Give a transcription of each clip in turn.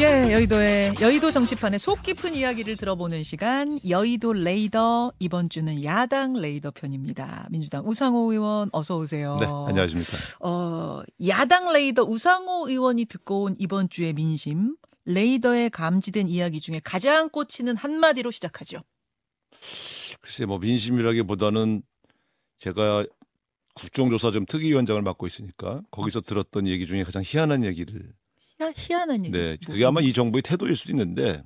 예, 여의도의 여의도 정치판의 속 깊은 이야기를 들어보는 시간 여의도 레이더 이번 주는 야당 레이더 편입니다. 민주당 우상호 의원 어서 오세요. 네, 안녕하십니까. 어, 야당 레이더 우상호 의원이 듣고 온 이번 주의 민심 레이더에 감지된 이야기 중에 가장 꽂히는 한마디로 시작하죠. 글쎄 뭐 민심이라기보다는 제가 국정조사 좀 특위위원장을 맡고 있으니까 거기서 들었던 얘기 중에 가장 희한한 얘기를 희한, 희한한 얘기. 네, 그게 아마 이 정부의 태도일 수도 있는데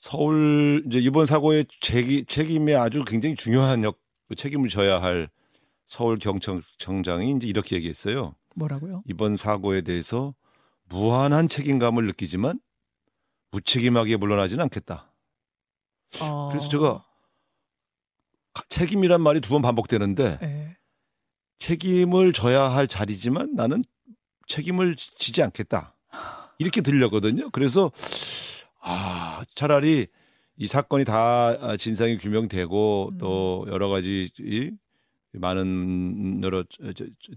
서울 이제 이번 사고의 책임, 책임에 아주 굉장히 중요한 역 책임을 져야 할 서울 경찰청장이 이제 이렇게 얘기했어요. 뭐라고요? 이번 사고에 대해서 무한한 책임감을 느끼지만 무책임하게 물러나지는 않겠다. 어... 그래서 제가 책임이란 말이 두 번 반복되는데 네. 책임을 져야 할 자리지만 나는 책임을 지지 않겠다. 이렇게 들렸거든요. 그래서 아 차라리 이 사건이 다 진상이 규명되고 음. 또 여러 가지 이 많은 여러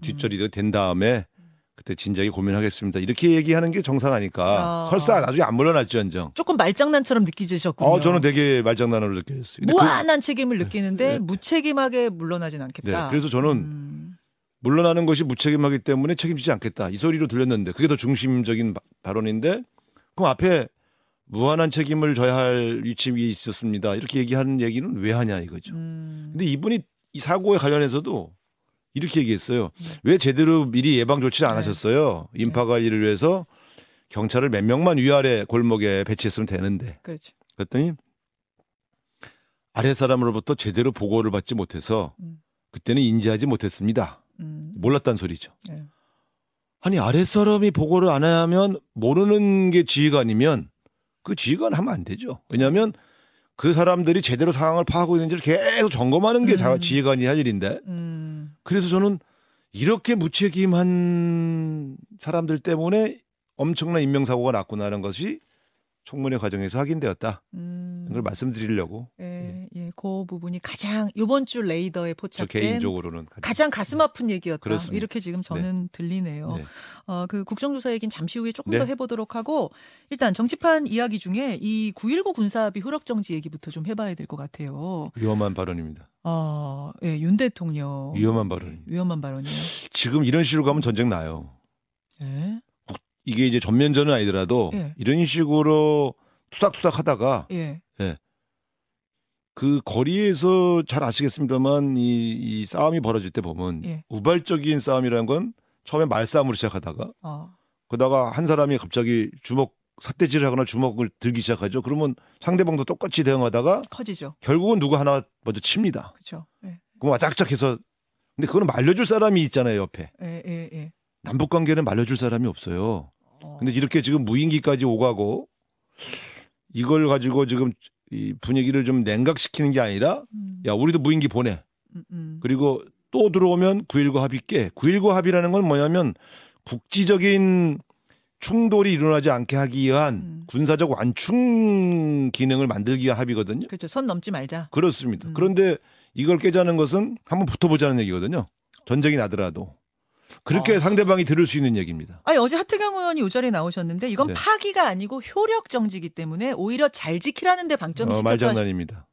뒷처리가 된 다음에 그때 진작에 고민하겠습니다. 이렇게 얘기하는 게 정상 아닐까. 아. 설사 나중에 안 물러날지언정. 조금 말장난처럼 느끼셨군요. 어, 저는 되게 말장난으로 느꼈어요. 근데 그- 무한한 책임을 느끼는데 네. 무책임하게 물러나진 않겠다. 네, 그래서 저는 음. 물러나는 것이 무책임하기 때문에 책임지지 않겠다. 이 소리로 들렸는데 그게 더 중심적인 바- 발언인데 그럼 앞에 무한한 책임을 져야 할 위치에 있었습니다. 이렇게 얘기하는 얘기는 왜 하냐 이거죠. 음. 근데 이분이 이 사고에 관련해서도 이렇게 얘기했어요. 네. 왜 제대로 미리 예방 조치를 안 네. 하셨어요? 인파 관리를 위해서 경찰을 몇 명만 위아래 골목에 배치했으면 되는데. 그렇죠. 그랬더니 아래 사람으로부터 제대로 보고를 받지 못해서 음. 그때는 인지하지 못했습니다. 음. 몰랐단 소리죠. 네. 아니 아래 사람이 보고를 안 하면 모르는 게 지휘관이면 그 지휘관 하면 안 되죠. 왜냐하면 그 사람들이 제대로 상황을 파악하고 있는지를 계속 점검하는 게 자- 음. 지휘관이 할 일인데 음. 그래서 저는 이렇게 무책임한 사람들 때문에 엄청난 인명사고가 났구나라는 것이 청문회 과정에서 확인되었다. 음. 이걸 말씀드리려고 예, 예, 그 부분이 가장 이번 주 레이더에 저 포착된 개인적으로는 가장 가슴 아픈 얘기였다. 그렇습니다. 이렇게 지금 저는 들리네요. 네. 어, 그 국정조사 얘기는 잠시 후에 조금 네. 더 해보도록 하고 일단 정치판 이야기 중에 이 9.19 군사합의 효력 정지 얘기부터 좀 해봐야 될 것 같아요. 위험한 발언입니다. 어, 예, 윤 대통령 위험한 발언입니다. 위험한 발언이에요. 지금 이런 식으로 가면 전쟁 나요. 예, 이게 이제 전면전은 아니더라도 예. 이런 식으로 투닥투닥 하다가 예, 그 거리에서 잘 아시겠습니다만 이, 이 싸움이 벌어질 때 보면 예. 우발적인 싸움이라는 건 처음에 말싸움으로 시작하다가 어, 그러다가 한 사람이 갑자기 주먹 삿대질을 하거나 주먹을 들기 시작하죠. 그러면 상대방도 똑같이 대응하다가 커지죠. 결국은 누구 하나 먼저 칩니다. 그렇죠. 예, 그럼 짝짝해서 근데 그거는 말려줄 사람이 있잖아요 옆에 예, 예, 예. 남북 관계는 말려줄 사람이 없어요. 어, 근데 이렇게 지금 무인기까지 오가고 이걸 가지고 지금 이 분위기를 좀 냉각시키는 게 아니라 음, 야 우리도 무인기 보내 음, 음. 그리고 또 들어오면 9.19 합의 깨 9.19 합의라는 건 뭐냐면 국지적인 충돌이 일어나지 않게 하기 위한 음. 군사적 완충 기능을 만들기 위한 합의거든요. 그렇죠. 선 넘지 말자. 그렇습니다. 음. 그런데 이걸 깨자는 것은 한번 붙어보자는 얘기거든요. 전쟁이 나더라도 그렇게 어. 상대방이 들을 수 있는 얘기입니다. 아니 어제 하태경 의원이 이 자리에 나오셨는데 이건 네. 파기가 아니고 효력 정지기 때문에 오히려 잘 지키라는 데 방점이 어. 말장난입니다.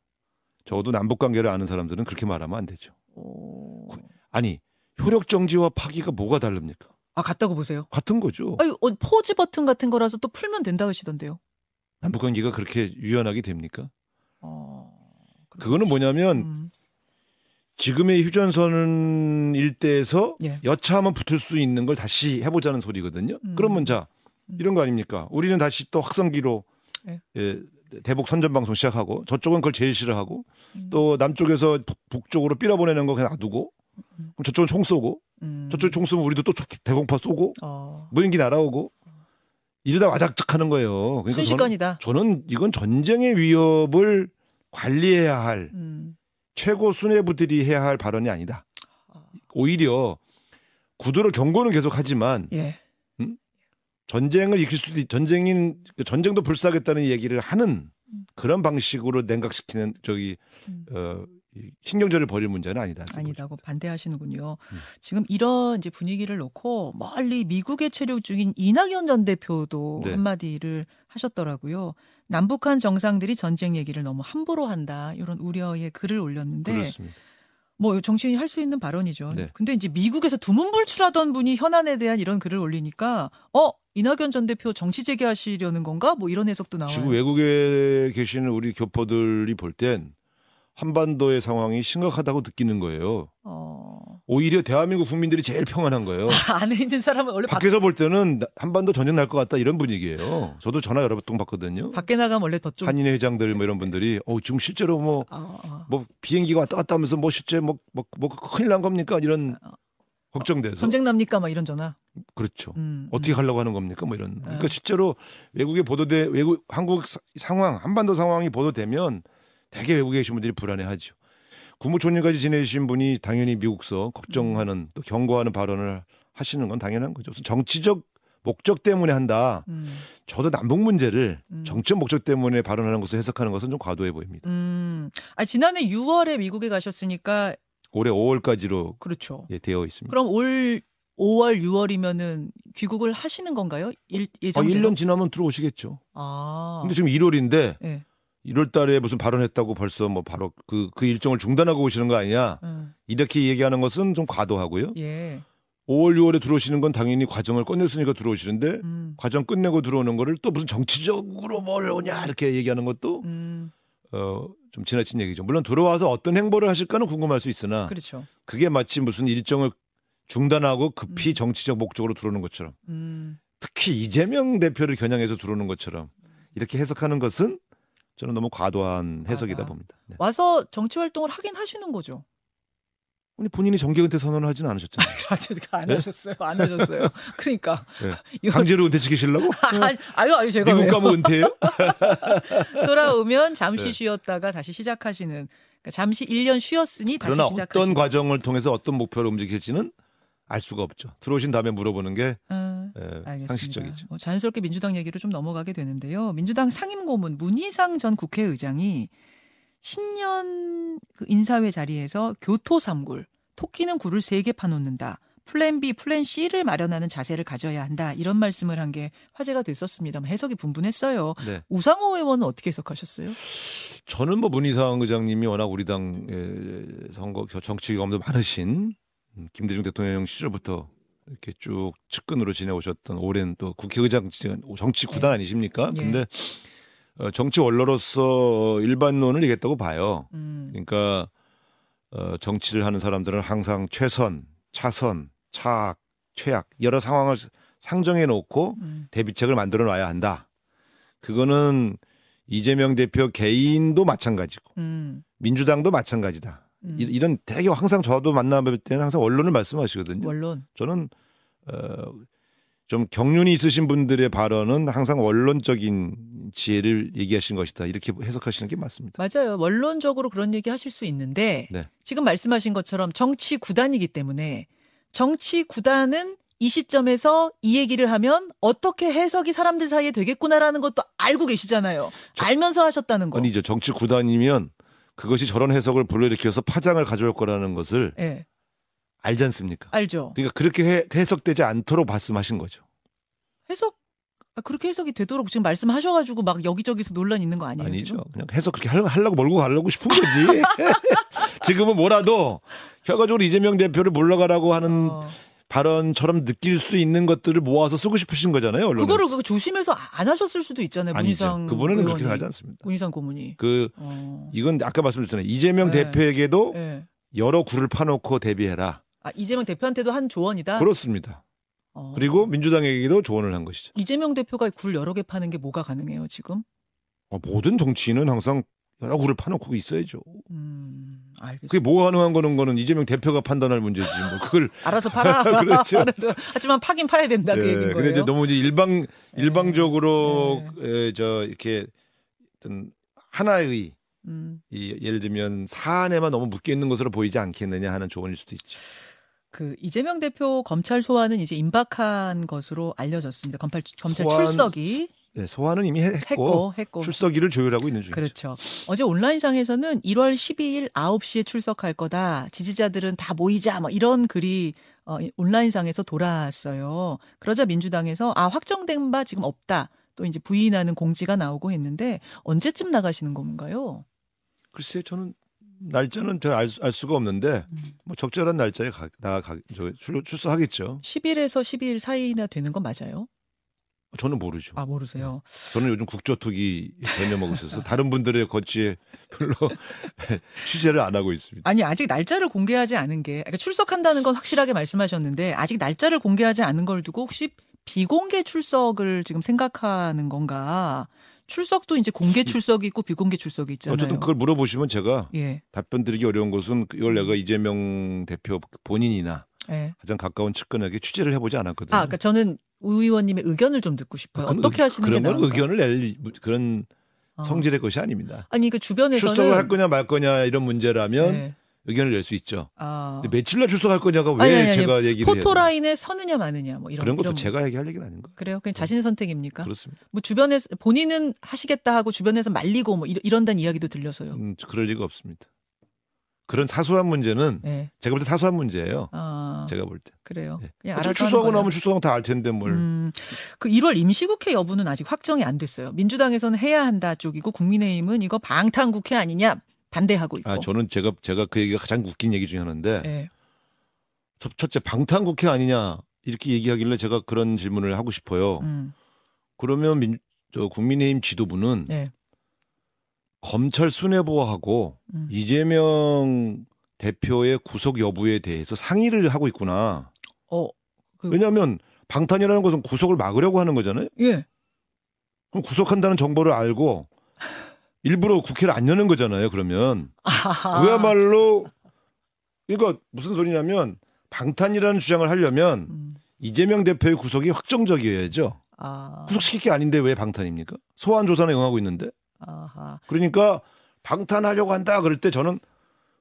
적어도 남북 관계를 아는 사람들은 그렇게 말하면 안 되죠. 오. 아니 효력 정지와 파기가 뭐가 다릅니까? 아 같다고 보세요. 같은 거죠. 아니 어, 포즈 버튼 같은 거라서 또 풀면 된다 하시던데요. 남북 관계가 그렇게 유연하게 됩니까? 어. 그거는 뭐냐면 음. 지금의 휴전선 일대에서 예. 여차하면 붙을 수 있는 걸 다시 해보자는 소리거든요. 음. 그러면 자 이런 거 아닙니까? 우리는 다시 또 확성기로 예. 예, 대북 선전 방송 시작하고 저쪽은 그걸 제일 싫어하고 음. 또 남쪽에서 북- 북쪽으로 빌어보내는 거 그냥 놔두고 음. 그럼 저쪽은 총 쏘고 음. 저쪽 총 쏘면 우리도 또 대공파 쏘고 어. 무인기 날아오고 이러다 와작작하는 거예요. 그러니까 저는, 순식간이다. 저는 이건 전쟁의 위협을 관리해야 할 음. 최고 수뇌부들이 해야 할 발언이 아니다. 아. 오히려 구두로 경고는 계속하지만 예. 전쟁을 일으킬 수도 있, 전쟁인 전쟁도 불사하겠다는 얘기를 하는 음. 그런 방식으로 냉각시키는 저기 음. 어, 이 신경전을 벌일 문제는 아니다. 아니다고 반대하시는군요. 음. 지금 이런 이제 분위기를 놓고 멀리 미국에 체류 중인 이낙연 전 대표도 네. 한마디를 하셨더라고요. 남북한 정상들이 전쟁 얘기를 너무 함부로 한다. 이런 우려의 글을 올렸는데 그렇습니다. 뭐 정치인이 할 수 있는 발언이죠. 네. 근데 이제 미국에서 두문불출하던 분이 현안에 대한 이런 글을 올리니까 어 이낙연 전 대표 정치 재개하시려는 건가? 뭐 이런 해석도 나와요. 지금 외국에 계시는 우리 교포들이 볼 땐 한반도의 상황이 심각하다고 느끼는 거예요. 어... 오히려 대한민국 국민들이 제일 평안한 거예요. 안에 있는 사람은 원래 밖, 밖에서 볼 때는 나- 한반도 전쟁 날 것 같다 이런 분위기예요. 저도 전화 여러 통 받거든요. 밖에 나가면 원래 더 좀. 한인회 회장들 뭐 이런 분들이 어 지금 실제로 뭐 아, 아. 뭐 비행기가 왔다 갔다 하면서 뭐 실제 뭐, 뭐, 뭐 큰일 난 겁니까 이런 걱정돼서 어, 전쟁 납니까? 막 이런 전화. 그렇죠. 음, 어떻게 음. 하려고 하는 겁니까? 뭐 이런. 그러니까 아. 실제로 외국에 보도돼 외국 한국 사- 상황 한반도 상황이 보도되면 대개 외국에 계신 분들이 불안해하죠. 국무총리까지 지내신 분이 당연히 미국서 걱정하는 또 경고하는 발언을 하시는 건 당연한 거죠. 정치적 목적 때문에 한다. 음, 저도 남북 문제를 음. 정치적 목적 때문에 발언하는 것을 해석하는 것은 좀 과도해 보입니다. 음. 아, 지난해 6월에 미국에 가셨으니까 올해 5월까지로 그렇죠. 예, 되어 있습니다. 그럼 올 5월, 6월이면은 귀국을 하시는 건가요? 일, 아, 예정대로? 1년 지나면 들어오시겠죠. 아. 근데 지금 1월인데 예. 1월 달에 무슨 발언했다고 벌써 뭐 바로 그, 그 일정을 중단하고 오시는 거 아니냐. 음, 이렇게 얘기하는 것은 좀 과도하고요. 예. 5월, 6월에 들어오시는 건 당연히 과정을 끝냈으니까 들어오시는데 음. 과정 끝내고 들어오는 거를 또 무슨 정치적으로 뭘 오냐 이렇게 얘기하는 것도 음. 어, 좀 지나친 얘기죠. 물론 들어와서 어떤 행보를 하실까는 궁금할 수 있으나 그렇죠. 그게 마치 무슨 일정을 중단하고 급히 음. 정치적 목적으로 들어오는 것처럼 음. 특히 이재명 대표를 겨냥해서 들어오는 것처럼 이렇게 해석하는 것은 저는 너무 과도한 해석이다 과도하. 봅니다. 네. 와서 정치 활동을 하긴 하시는 거죠. 아니, 본인이 정계 은퇴 선언을 하지는 않으셨잖아요. 안 네? 하셨어요. 안 하셨어요. 그러니까 네. 강제로 은퇴 시키시려고? 아니, 아유 아유 제가 미국? 가면 은퇴해요? 돌아오면 잠시 네. 쉬었다가 다시 시작하시는 그러니까 잠시 1년 쉬었으니 다시 시작하시는 어떤 과정을 통해서 어떤 목표를 움직일지는 알 수가 없죠. 들어오신 다음에 물어보는 게 음, 에, 알겠습니다. 상식적이죠. 어, 자연스럽게 민주당 얘기로 좀 넘어가게 되는데요. 민주당 상임고문 문희상 전 국회의장이 신년 그 인사회 자리에서 교토 삼굴 토끼는 굴을 세 개 파놓는다. 플랜 B, 플랜 C를 마련하는 자세를 가져야 한다. 이런 말씀을 한 게 화제가 됐었습니다. 해석이 분분했어요. 네. 우상호 의원은 어떻게 해석하셨어요? 저는 뭐 문희상 의장님이 워낙 우리 당의 선거 정치 경험도 많으신 음, 김대중 대통령 시절부터 이렇게 쭉 측근으로 지내오셨던 오랜 또 국회의장 정치 구단 아니십니까? 예. 근데 어, 정치 원로로서 일반론을 얘기했다고 봐요. 음, 그러니까 어, 정치를 하는 사람들은 항상 최선, 차선, 차악, 최악 여러 상황을 상정해 놓고 음, 대비책을 만들어 놔야 한다. 그거는 이재명 대표 개인도 마찬가지고 음, 민주당도 마찬가지다. 음. 이- 이런 되게 항상 저도 만나볼 때는 항상 언론을 말씀하시거든요. 원론. 저는 어, 좀 경륜이 있으신 분들의 발언은 항상 원론적인 지혜를 얘기하신 것이다. 이렇게 해석하시는 게 맞습니다. 맞아요. 원론적으로 그런 얘기 하실 수 있는데 네. 지금 말씀하신 것처럼 정치 구단이기 때문에 정치 구단은 이 시점에서 이 얘기를 하면 어떻게 해석이 사람들 사이에 되겠구나라는 것도 알고 계시잖아요. 알면서 하셨다는 거. 아니죠. 정치 구단이면 그것이 저런 해석을 불러일으켜서 파장을 가져올 거라는 것을 예. 알지 않습니까? 알죠. 그러니까 그렇게 해, 해석되지 않도록 말씀하신 거죠. 해석 아, 그렇게 해석이 되도록 지금 말씀하셔가지고 막 여기저기서 논란 있는 거 아니에요? 아니죠. 지금? 그냥 해석 그렇게 할- 하려고 몰고 가려고 싶은 거지. 지금은 뭐라도 결과적으로 이재명 대표를 물러가라고 하는 어. 발언처럼 느낄 수 있는 것들을 모아서 쓰고 싶으신 거잖아요. 언론에. 그거를 그거 조심해서 안 하셨을 수도 있잖아요. 아니죠. 문희상 그분은 그렇게. 생각하지 않습니다. 문희상 고문이. 그 어. 이건 아까 말씀드렸잖아요. 이재명 네. 대표에게도 예. 여러 굴을 파놓고 대비해라. 아, 이재명 대표한테도 한 조언이다. 그렇습니다. 어. 그리고 민주당에게도 조언을 한 것이죠. 이재명 대표가 굴 여러 개 파는 게 뭐가 가능해요 지금? 어, 모든 정치인은 항상 여러 굴을 파놓고 있어야죠. 음, 알겠습니다. 그게 뭐 가능한 거는 거는 이제명 대표가 판단할 문제지. 뭐 그걸 알아서 팔아. 그렇죠. 하지만 파긴 파야 된다 그 예, 얘기인 근데 거예요. 이제 너무 이제 일방 일방적으로 네. 에, 저 이렇게 어떤 하나의 음, 이 예를 들면 사안에만 너무 묶여 있는 것으로 보이지 않겠느냐 하는 조언일 수도 있죠. 그 이재명 대표 검찰 소환은 이제 임박한 것으로 알려졌습니다. 검찰 검찰 소환- 출석이 네, 소환은 이미 했고, 했고 했고 출석일을 조율하고 있는 중이죠. 그렇죠. 어제 온라인상에서는 1월 12일 9시에 출석할 거다. 지지자들은 다 모이자. 뭐 이런 글이 어, 온라인상에서 돌아왔어요. 그러자 민주당에서 아 확정된 바 지금 없다. 또 이제 부인하는 공지가 나오고 했는데 언제쯤 나가시는 건가요? 글쎄 저는 날짜는 제가 알, 알 수가 없는데 음. 뭐 적절한 날짜에 가, 나 가, 저, 출, 출석하겠죠. 10일에서 12일 사이나 되는 건 맞아요? 저는 모르죠. 아 모르세요. 저는 요즘 국조투기 개념하고 있어서 다른 분들의 거치에 별로 취재를 안 하고 있습니다. 아니 아직 날짜를 공개하지 않은 게 그러니까 출석한다는 건 확실하게 말씀하셨는데 아직 날짜를 공개하지 않은 걸 두고 혹시 비공개 출석을 지금 생각하는 건가? 출석도 이제 공개 출석이 있고 비공개 출석이 있잖아요. 어쨌든 그걸 물어보시면 제가 예, 답변 드리기 어려운 것은 이걸 내가 이재명 대표 본인이나 예. 가장 가까운 측근에게 취재를 해보지 않았거든요. 아, 그러니까 저는 우 의원님의 의견을 좀 듣고 싶어요. 어떻게 의- 하시는 게 그런 건 나을까? 의견을 낼 그런 어. 성질의 것이 아닙니다. 아니 그 주변에서는 출석을 할 거냐 말 거냐 이런 문제라면 예. 의견을 낼 수 있죠. 아, 근데 며칠 날 출석할 거냐가 왜 아니, 아니, 아니, 제가 얘기를 해요? 포토라인에 서느냐 마느냐 뭐 이런 그런 것도 이런 제가 얘기할 얘기는 아닌 거예요. 그래요? 그냥 자신의 선택입니까? 그렇습니다. 뭐 주변에서 본인은 하시겠다 하고 주변에서 말리고 뭐 이런, 이런다는 이야기도 들려서요. 음, 그럴 리가 없습니다. 그런 사소한 문제는 예. 제가 볼 때 사소한 문제예요. 아, 제가 볼 때. 그래요. 예. 그냥 어차피 알아서 거예요. 나면 출석하면 다알 텐데 뭘. 음, 그 1월 임시국회 여부는 아직 확정이 안 됐어요. 민주당에서는 해야 한다 쪽이고 국민의힘은 이거 방탄국회 아니냐 반대하고 있고. 아 저는 제가 제가 그 얘기가 가장 웃긴 얘기 중에 하나인데 예. 첫- 첫째 방탄국회 아니냐 이렇게 얘기하길래 제가 그런 질문을 하고 싶어요. 음, 그러면 민, 저 국민의힘 지도부는 예. 검찰 수뇌부하고 음. 이재명 대표의 구속 여부에 대해서 상의를 하고 있구나. 어, 그- 왜냐하면 방탄이라는 것은 구속을 막으려고 하는 거잖아요. 예. 그럼 구속한다는 정보를 알고 일부러 국회를 안 여는 거잖아요. 그러면 아하하. 그야말로 그러니까 무슨 소리냐면 방탄이라는 주장을 하려면 음, 이재명 대표의 구속이 확정적이어야죠. 아, 구속시킬 게 아닌데 왜 방탄입니까? 소환 조사에 응하고 있는데. 아하. 그러니까 방탄하려고 한다 그럴 때 저는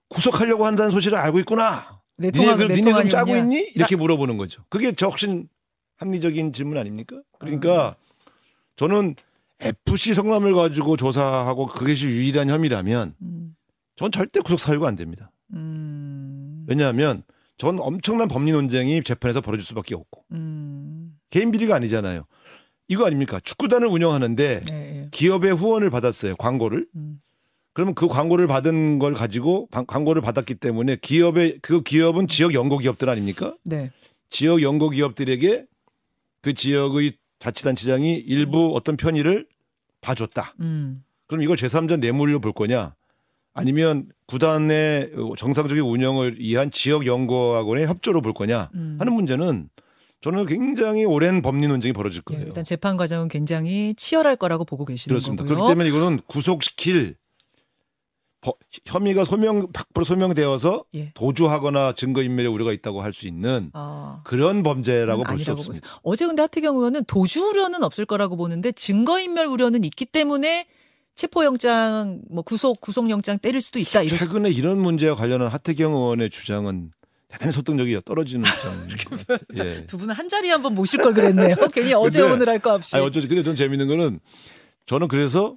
구속하려고 한다는 소식을 알고 있구나. 내 니네 그좀 짜고? 있니? 이렇게 물어보는 거죠. 그게 저 훨씬 합리적인 질문 아닙니까? 그러니까 저는 FC 성남을 가지고 조사하고 그것이 유일한 혐의라면 음, 전 절대 구속 사유가 안 됩니다. 음, 왜냐하면 전 엄청난 법리 논쟁이 재판에서 벌어질 수밖에 없고 음, 개인 비리가 아니잖아요. 이거 아닙니까? 축구단을 운영하는데 예, 예. 기업의 후원을 받았어요. 광고를. 음, 그러면 그 광고를 받은 걸 가지고 방- 광고를 받았기 때문에 기업의 그 기업은 지역 연고 기업들 아닙니까? 네. 지역 연고 기업들에게 그 지역의 자치단체장이 일부 어떤 편의를 봐줬다. 음, 그럼 이걸 제3자 뇌물로 볼 거냐? 아니면 구단의 정상적인 운영을 위한 지역 연구학원의 협조로 볼 거냐 음. 하는 문제는 저는 굉장히 오랜 법리 논쟁이 벌어질 예, 거예요. 일단 재판 과정은 굉장히 치열할 거라고 보고 계시는 그렇습니다. 거고요. 그렇기 때문에 이거는 구속시킬 버- 혐의가 소명 100% 소명되어서 예. 도주하거나 증거인멸의 우려가 있다고 할 수 있는 아, 그런 범죄라고 음, 볼수 아니라고 없습니다. 어제 근데 하태경 의원은 도주 우려는 없을 거라고 보는데 증거인멸 우려는 있기 때문에 체포영장, 뭐 구속 구속영장 때릴 수도 있다. 수. 최근에 이런 문제와 관련한 하태경 의원의 주장은 대단히 설득력이 떨어지는 주장입니다. 예. 두 분은 한 자리에 한번 모실 걸 그랬네요. 괜히 어제 근데- 오늘 할 거 없이. 아니 어쩌지 근데 전 재밌는 거는 저는 그래서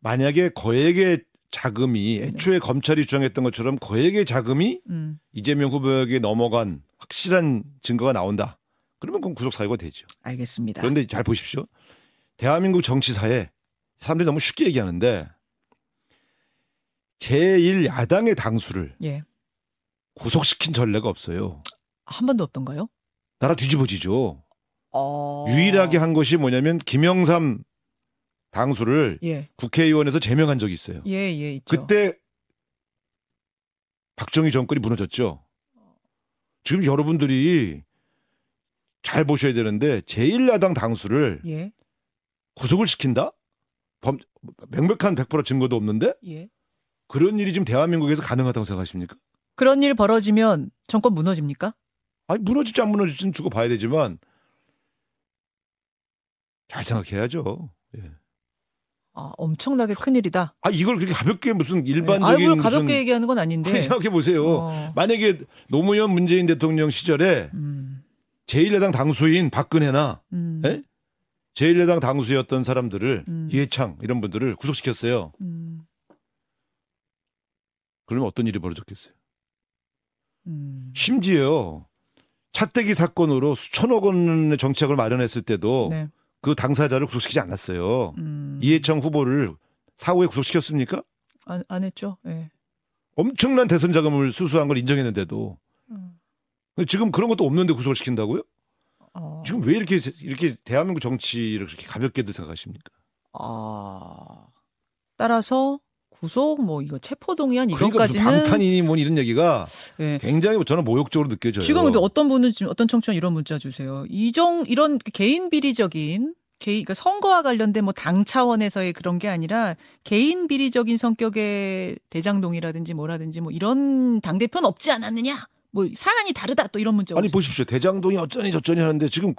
만약에 거액의 자금이 애초에 검찰이 주장했던 것처럼 거액의 자금이 음, 이재명 후보에게 넘어간 확실한 증거가 나온다. 그러면 그건 구속 사유가 되죠. 알겠습니다. 그런데 잘 보십시오. 대한민국 정치사에 사람들이 너무 쉽게 얘기하는데 제1야당의 당수를 예. 구속시킨 전례가 없어요. 한 번도 없던가요? 나라 뒤집어지죠. 어. 유일하게 한 것이 뭐냐면 김영삼 당수를 예. 국회의원에서 제명한 적이 있어요. 예, 예, 있죠. 그때 박정희 정권이 무너졌죠. 지금 여러분들이 잘 보셔야 되는데 제1야당 당수를 예. 구속을 시킨다? 범, 명백한 100% 증거도 없는데 예. 그런 일이 지금 대한민국에서 가능하다고 생각하십니까? 그런 일 벌어지면 정권 무너집니까? 아니 무너질지 안 무너질지는 두고 봐야 되지만 잘 생각해야죠. 예. 아, 엄청나게 큰 일이다. 아 이걸 그렇게 가볍게 무슨 예. 일반적인 아이고, 가볍게 무슨 얘기하는 건 아닌데. 생각해 보세요. 어. 만약에 노무현 문재인 대통령 시절에 음. 제1야당 당수인 박근혜나 음. 예? 제1야당 당수였던 사람들을 음. 이해창 이런 분들을 구속시켰어요. 음. 그러면 어떤 일이 벌어졌겠어요? 음. 심지어 차떼기 사건으로 수천억 원의 정책을 마련했을 때도 네. 그 당사자를 구속시키지 않았어요. 음. 이해창 후보를 사후에 구속시켰습니까? 안, 안 했죠. 예. 엄청난 대선 자금을 수수한 걸 인정했는데도 음. 지금 그런 것도 없는데 구속을 시킨다고요? 어. 지금 왜 이렇게 이렇게 대한민국 정치를 그렇게 가볍게들 생각하십니까? 아. 따라서 구속 뭐 이거 체포 동의안 그러니까 무슨 이것까지는 방탄이니 뭐 이런 얘기가 예. 굉장히 저는 모욕적으로 느껴져요. 지금 근데 어떤 분은 지금 어떤 청취자 이런 문자 주세요. 이정 이런 개인 비리적인 개인 그러니까 선거와 관련된 뭐 당 차원에서의 그런 게 아니라 개인 비리적인 성격의 대장동이라든지 뭐라든지 뭐 이런 당 대표는 없지 않았느냐? 뭐 사안이 다르다 또 이런 문자. 아니 오죠. 보십시오. 대장동이 어쩌니 저쩌니 하는데 지금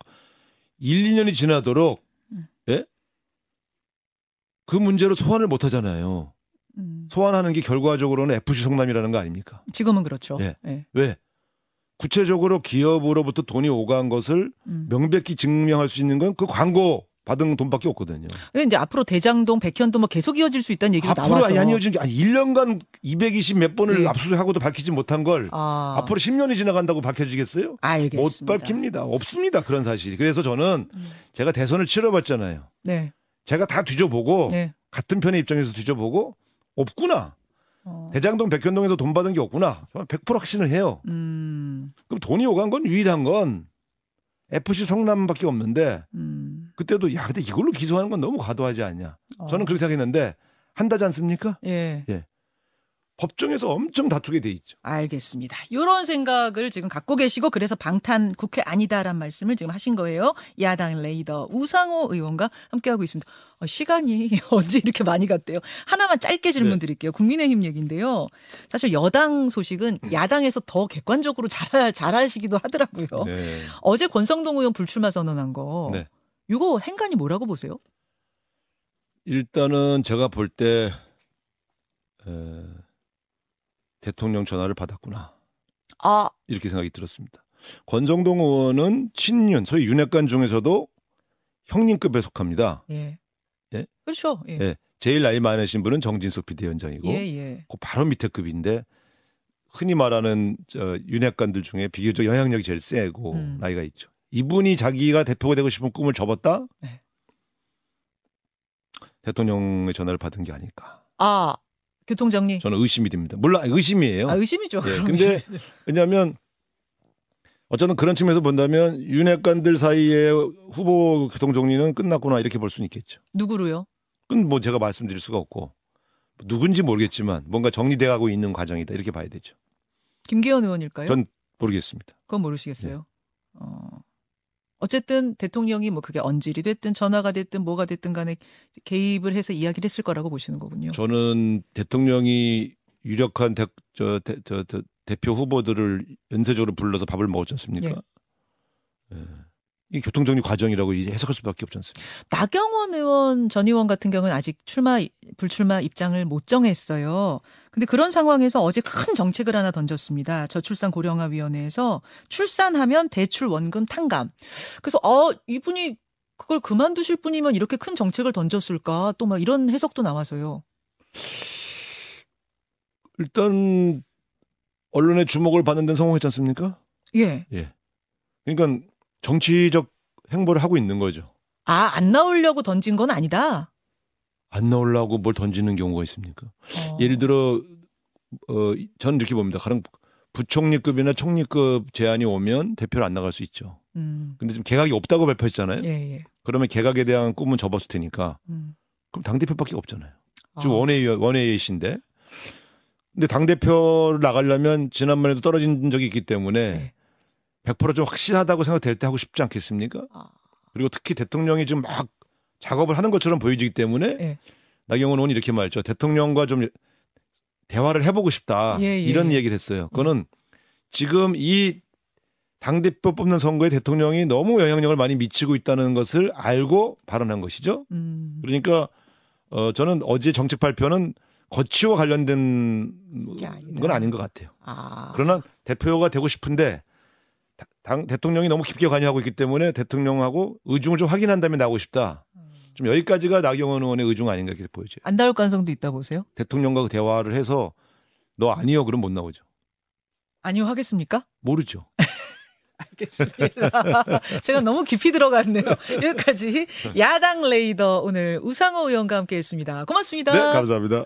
1, 2년이 지나도록 음. 예? 그 문제로 소환을 못 하잖아요. 음. 소환하는 게 결과적으로는 FC 성남이라는 거 아닙니까? 지금은 그렇죠. 예. 예. 왜? 구체적으로 기업으로부터 돈이 오간 것을 음. 명백히 증명할 수 있는 건 그 광고 받은 돈밖에 없거든요. 근데 이제 앞으로 대장동, 백현동 뭐 계속 이어질 수 있다는 앞으로 나와서. 아니 아니어진 게 아니 1년간 220 몇 번을 네. 압수하고도 밝히지 못한 걸 아, 앞으로 10년이 지나간다고 밝혀지겠어요? 못 알겠습니다. 밝힙니다. 없습니다. 그런 사실이. 그래서 저는 음. 제가 대선을 치러봤잖아요. 네. 제가 다 뒤져보고 네. 같은 편의 입장에서 뒤져보고 없구나. 어. 대장동 백현동에서 돈 받은 게 없구나. 저는 100% 확신을 해요. 음. 그럼 돈이 오간 건 유일한 건 FC 성남밖에 없는데 음. 그때도 야 근데 이걸로 기소하는 건 너무 과도하지 않냐. 어. 저는 그렇게 생각했는데 한다지 않습니까? 예. 법정에서 엄청 다투게 돼 있죠. 알겠습니다. 이런 생각을 지금 갖고 계시고 그래서 방탄 국회 아니다란 말씀을 지금 하신 거예요. 야당 레이더 우상호 의원과 함께하고 있습니다. 어, 시간이 언제 이렇게 많이 갔대요. 하나만 짧게 질문 네. 드릴게요. 국민의힘 얘기인데요. 사실 여당 소식은 음. 야당에서 더 객관적으로 잘, 잘 하시기도 하더라고요. 네. 어제 권성동 의원 불출마 선언한 거. 네. 이거 행간이 뭐라고 보세요? 일단은 제가 볼때 대통령 전화를 받았구나 아, 이렇게 생각이 들었습니다. 권성동 의원은 친윤 소위 윤핵관 중에서도 형님급에 속합니다. 예. 예? 그렇죠. 예. 예. 제일 나이 많으신 분은 정진석 비대위원장이고 예, 예. 그 바로 밑에 급인데 흔히 말하는 저 윤핵관들 중에 비교적 영향력이 제일 세고 음. 나이가 있죠. 이분이 자기가 대표가 되고 싶은 꿈을 접었다. 네. 대통령의 전화를 받은 게 아닐까. 아, 교통정리. 저는 의심이 됩니다. 물론 의심이에요. 아, 의심이죠. 예, 그럼 근데 왜냐하면 어쨌든 그런 측면에서 본다면 윤핵관들 사이에 후보 교통 정리는 끝났구나 이렇게 볼 수는 있겠죠. 누구로요? 그건 뭐 제가 말씀드릴 수가 없고 누군지 모르겠지만 뭔가 정리돼가고 있는 과정이다 이렇게 봐야 되죠. 김기현 의원일까요? 전 모르겠습니다. 그건 모르시겠어요. 어. 어쨌든 대통령이 뭐 그게 언질이 됐든 전화가 됐든 뭐가 됐든 간에 개입을 해서 이야기를 했을 거라고 보시는 거군요. 저는 대통령이 유력한 대, 저, 대, 대표 후보들을 연쇄적으로 불러서 밥을 먹었지 않습니까? 예. 이 교통정리 과정이라고 이제 해석할 수밖에 없지 않습니까? 나경원 의원 전 의원 같은 경우는 아직 출마 불출마 입장을 못 정했어요. 근데 그런 상황에서 어제 큰 정책을 하나 던졌습니다. 저출산 고령화 위원회에서 출산하면 대출 원금 탕감. 그래서 어 이분이 그걸 그만두실 분이면 이렇게 큰 정책을 던졌을까? 또 막 이런 해석도 나와서요. 일단 언론의 주목을 받는 데는 성공했지 않습니까? 예. 예. 그러니까 정치적 행보를 하고 있는 거죠. 아, 안 나오려고 던진 건 아니다. 안 나오려고 뭘 던지는 경우가 있습니까? 어. 예를 들어 어 저는 이렇게 봅니다. 가령 부총리급이나 총리급 제안이 오면 대표를 안 나갈 수 있죠. 음. 근데 지금 개각이 없다고 발표했잖아요. 예, 예. 그러면 개각에 대한 꿈은 접었을 테니까 음. 그럼 당 대표밖에 없잖아요. 지금 아. 원외 원외이신데. 근데 당 대표를 나가려면 지난번에도 떨어진 적이 있기 때문에 네. 100%좀 확실하다고 생각될 때 하고 싶지 않겠습니까? 아. 그리고 특히 대통령이 지금 막 작업을 하는 것처럼 보여지기 때문에 네. 나경원 의원이 이렇게 말했죠. 대통령과 좀 대화를 해보고 싶다. 예, 예, 이런 예. 얘기를 했어요. 그거는 지금 이 당대표 뽑는 선거에 대통령이 너무 영향력을 많이 미치고 있다는 것을 알고 발언한 것이죠. 음. 그러니까 어 저는 어제 정책 발표는 거치와 관련된. 건 아닌 것 같아요. 아. 그러나 대표가 되고 싶은데 당 대통령이 너무 깊게 관여하고 있기 때문에 대통령하고 의중을 좀 확인한 다음에 나오고 싶다. 좀 여기까지가 나경원 의원의 의중 아닌가 이렇게 보여져요. 안 나올 가능성도 있다 보세요? 대통령과 그 대화를 해서 너 아니요 그럼 못 나오죠. 아니요 하겠습니까? 모르죠. 알겠습니다. 제가 너무 깊이 들어갔네요. 여기까지 야당 레이더 오늘 우상호 의원과 함께했습니다. 고맙습니다. 네, 감사합니다.